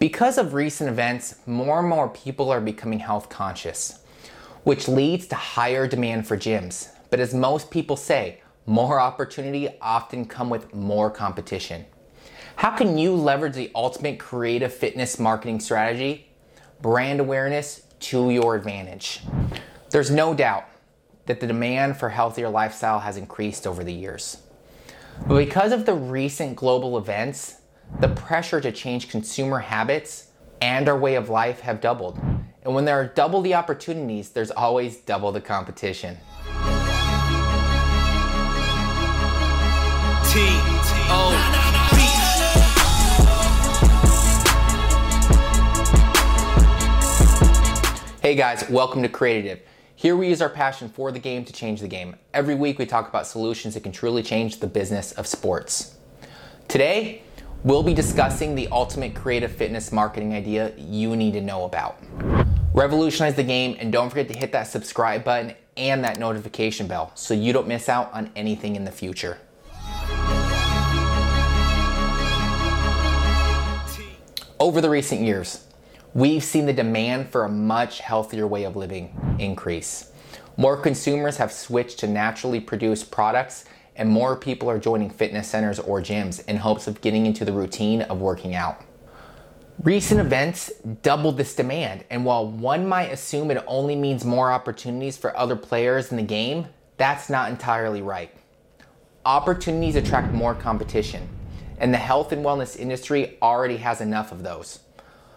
Because of recent events, more and more people are becoming health conscious, which leads to higher demand for gyms. But as most people say, more opportunity often come with more competition. How can you leverage the ultimate creative fitness marketing strategy, brand awareness to your advantage? There's no doubt that the demand for healthier lifestyle has increased over the years. But because of the recent global events, the pressure to change consumer habits and our way of life have doubled. And when there are double the opportunities, there's always double the competition. T O Hey guys, welcome to Creatitive. Here we use our passion for the game to change the game. Every week we talk about solutions that can truly change the business of sports. Today, we'll be discussing the ultimate creative fitness marketing idea you need to know about. Revolutionize the game and don't forget to hit that subscribe button and that notification bell so you don't miss out on anything in the future. Over the recent years, we've seen the demand for a much healthier way of living increase. More consumers have switched to naturally produced products and more people are joining fitness centers or gyms in hopes of getting into the routine of working out. Recent events doubled this demand, and while one might assume it only means more opportunities for other players in the game, that's not entirely right. Opportunities attract more competition, and the health and wellness industry already has enough of those.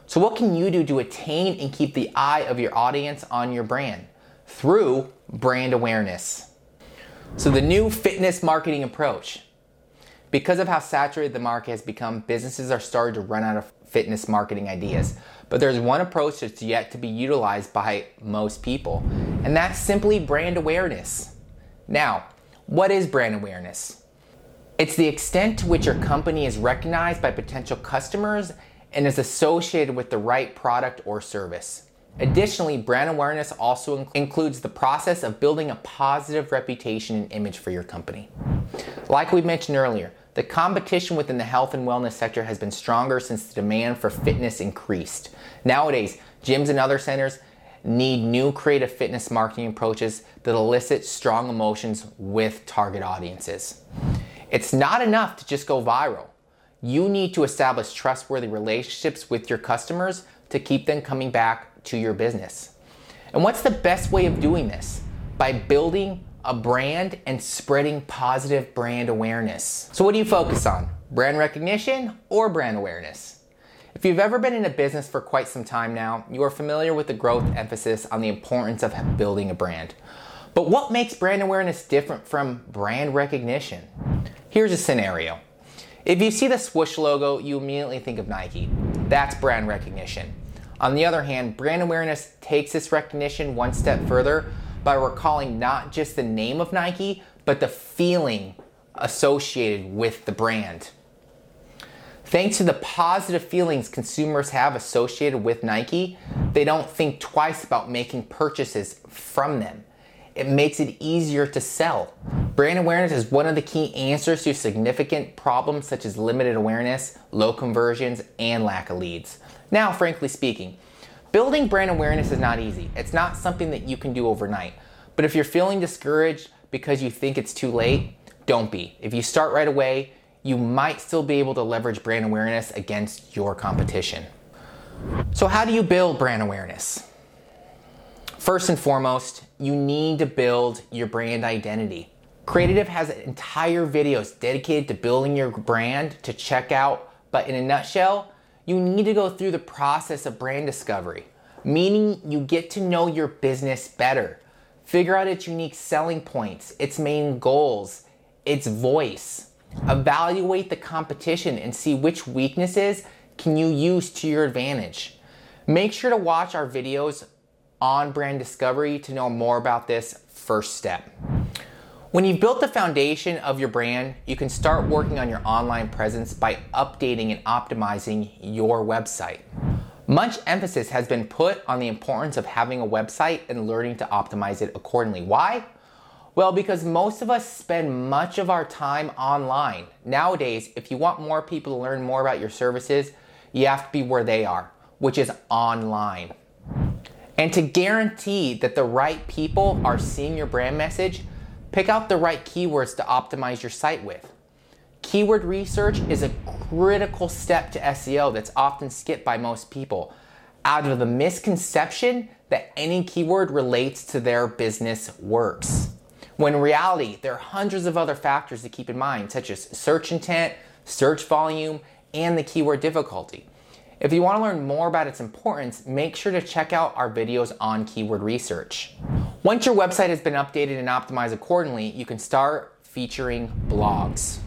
So, what can you do to attain and keep the eye of your audience on your brand? Through brand awareness. So, the new fitness marketing approach. Because of how saturated the market has become, businesses are starting to run out of fitness marketing ideas. But there's one approach that's yet to be utilized by most people, and that's simply brand awareness. Now, what is brand awareness? It's the extent to which your company is recognized by potential customers and is associated with the right product or service. Additionally, brand awareness also includes the process of building a positive reputation and image for your company. Like we mentioned earlier, the competition within the health and wellness sector has been stronger since the demand for fitness increased. Nowadays, gyms and other centers need new creative fitness marketing approaches that elicit strong emotions with target audiences. It's not enough to just go viral. You need to establish trustworthy relationships with your customers to keep them coming back to your business. And what's the best way of doing this? By building a brand and spreading positive brand awareness. So, what do you focus on? Brand recognition or brand awareness? If you've ever been in a business for quite some time now, you are familiar with the growth emphasis on the importance of building a brand. But what makes brand awareness different from brand recognition? Here's a scenario. If you see the swoosh logo, you immediately think of Nike. That's brand recognition. On the other hand, brand awareness takes this recognition one step further by recalling not just the name of Nike, but the feeling associated with the brand. Thanks to the positive feelings consumers have associated with Nike, they don't think twice about making purchases from them. It makes it easier to sell. Brand awareness is one of the key answers to significant problems such as limited awareness, low conversions, and lack of leads. Now, frankly speaking, building brand awareness is not easy. It's not something that you can do overnight. But if you're feeling discouraged because you think it's too late, don't be. If you start right away, you might still be able to leverage brand awareness against your competition. So, how do you build brand awareness? First and foremost, you need to build your brand identity. Creatitive has entire videos dedicated to building your brand to check out, but in a nutshell, you need to go through the process of brand discovery, meaning you get to know your business better. Figure out its unique selling points, its main goals, its voice. Evaluate the competition and see which weaknesses can you use to your advantage. Make sure to watch our videos on brand discovery to know more about this first step. When you've built the foundation of your brand, you can start working on your online presence by updating and optimizing your website. Much emphasis has been put on the importance of having a website and learning to optimize it accordingly. Why? Well, because most of us spend much of our time online. Nowadays, if you want more people to learn more about your services, you have to be where they are, which is online. And to guarantee that the right people are seeing your brand message, pick out the right keywords to optimize your site with. Keyword research is a critical step to SEO that's often skipped by most people out of the misconception that any keyword relates to their business works. When in reality, there are hundreds of other factors to keep in mind, such as search intent, search volume, and the keyword difficulty. If you want to learn more about its importance, make sure to check out our videos on keyword research. Once your website has been updated and optimized accordingly, you can start featuring blogs.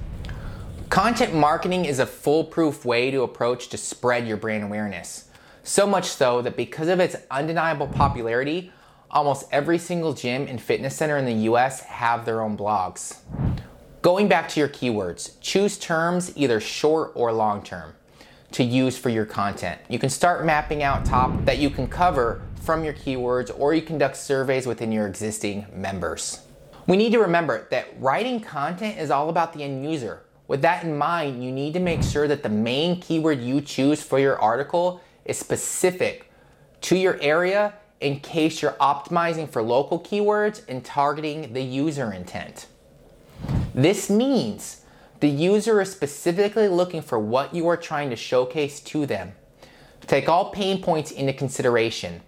Content marketing is a foolproof way to approach to spread your brand awareness. So much so that because of its undeniable popularity, almost every single gym and fitness center in the US have their own blogs. Going back to your keywords, choose terms either short or long term to use for your content. You can start mapping out top that you can cover from your keywords or you conduct surveys within your existing members. We need to remember that writing content is all about the end user. With that in mind, you need to make sure that the main keyword you choose for your article is specific to your area in case you're optimizing for local keywords and targeting the user intent. This means the user is specifically looking for what you are trying to showcase to them. Take all pain points into consideration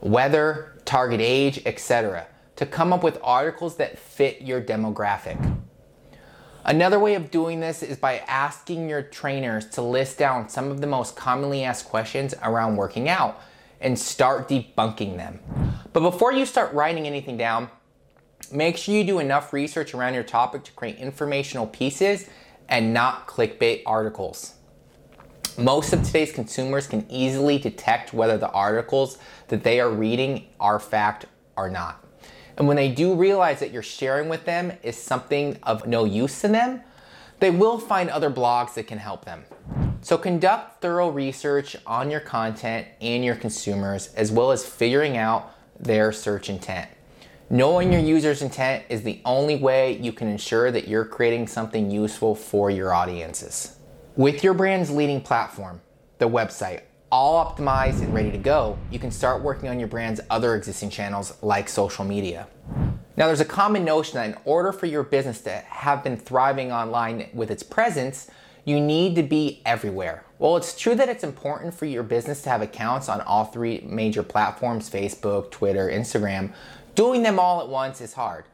weather, target age, etc. to come up with articles that fit your demographic. Another way of doing this is by asking your trainers to list down some of the most commonly asked questions around working out and start debunking them. But before you start writing anything down, Make sure you do enough research around your topic to create informational pieces and not clickbait articles. Most of today's consumers can easily detect whether the articles that they are reading are fact or not. And when they do realize that you're sharing with them is something of no use to them, they will find other blogs that can help them. So conduct thorough research on your content and your consumers, as well as figuring out their search intent. Knowing your user's intent is the only way you can ensure that you're creating something useful for your audiences. With your brand's leading platform, the website, all optimized and ready to go, you can start working on your brand's other existing channels like social media. Now, there's a common notion that in order for your business to have been thriving online with its presence, you need to be everywhere. Well, it's true that it's important for your business to have accounts on all three major platforms Facebook, Twitter, Instagram Doing them all at once is hard.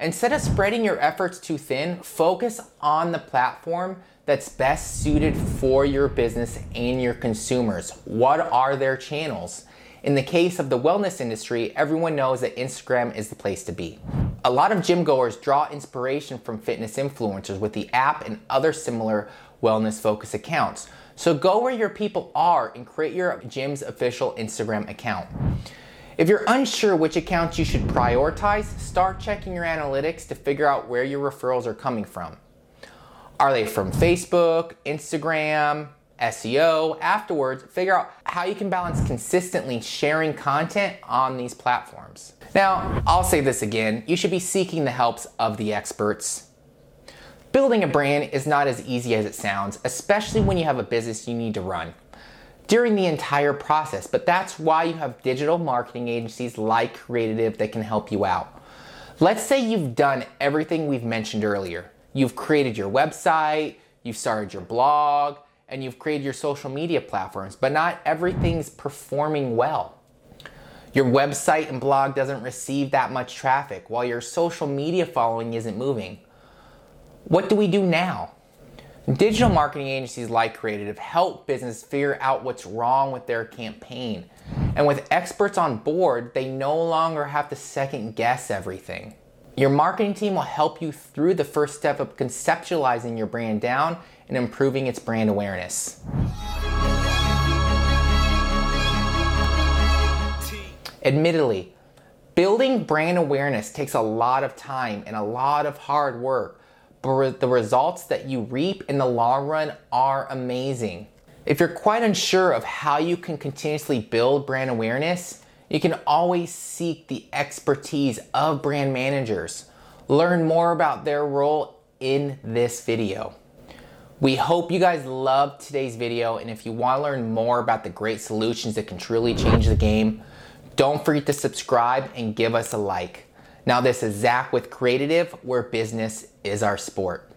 Instead of spreading your efforts too thin, focus on the platform that's best suited for your business and your consumers. What are their channels? In the case of the wellness industry, everyone knows that Instagram is the place to be. A lot of gym goers draw inspiration from fitness influencers with the app and other similar wellness focused accounts. So go where your people are and create your gym's official Instagram account. If you're unsure which accounts you should prioritize, start checking your analytics to figure out where your referrals are coming from. Are they from Facebook, Instagram, SEO? Afterwards, figure out how you can balance consistently sharing content on these platforms. Now, I'll say this again you should be seeking the helps of the experts. Building a brand is not as easy as it sounds, especially when you have a business you need to run during the entire process. But that's why you have digital marketing agencies like Creatitive that can help you out. Let's say you've done everything we've mentioned earlier. You've created your website, you've started your blog, and you've created your social media platforms, but not everything's performing well. Your website and blog doesn't receive that much traffic while your social media following isn't moving. What do we do now? Digital marketing agencies like Creatitive help business figure out what's wrong with their campaign. And with experts on board, they no longer have to second guess everything. Your marketing team will help you through the first step of conceptualizing your brand down and improving its brand awareness. Admittedly, building brand awareness takes a lot of time and a lot of hard work but the results that you reap in the long run are amazing. If you're quite unsure of how you can continuously build brand awareness, you can always seek the expertise of brand managers. Learn more about their role in this video. We hope you guys loved today's video, and if you want to learn more about the great solutions that can truly change the game, don't forget to subscribe and give us a like. Now, this is Zach with Creatitive, where business is our sport.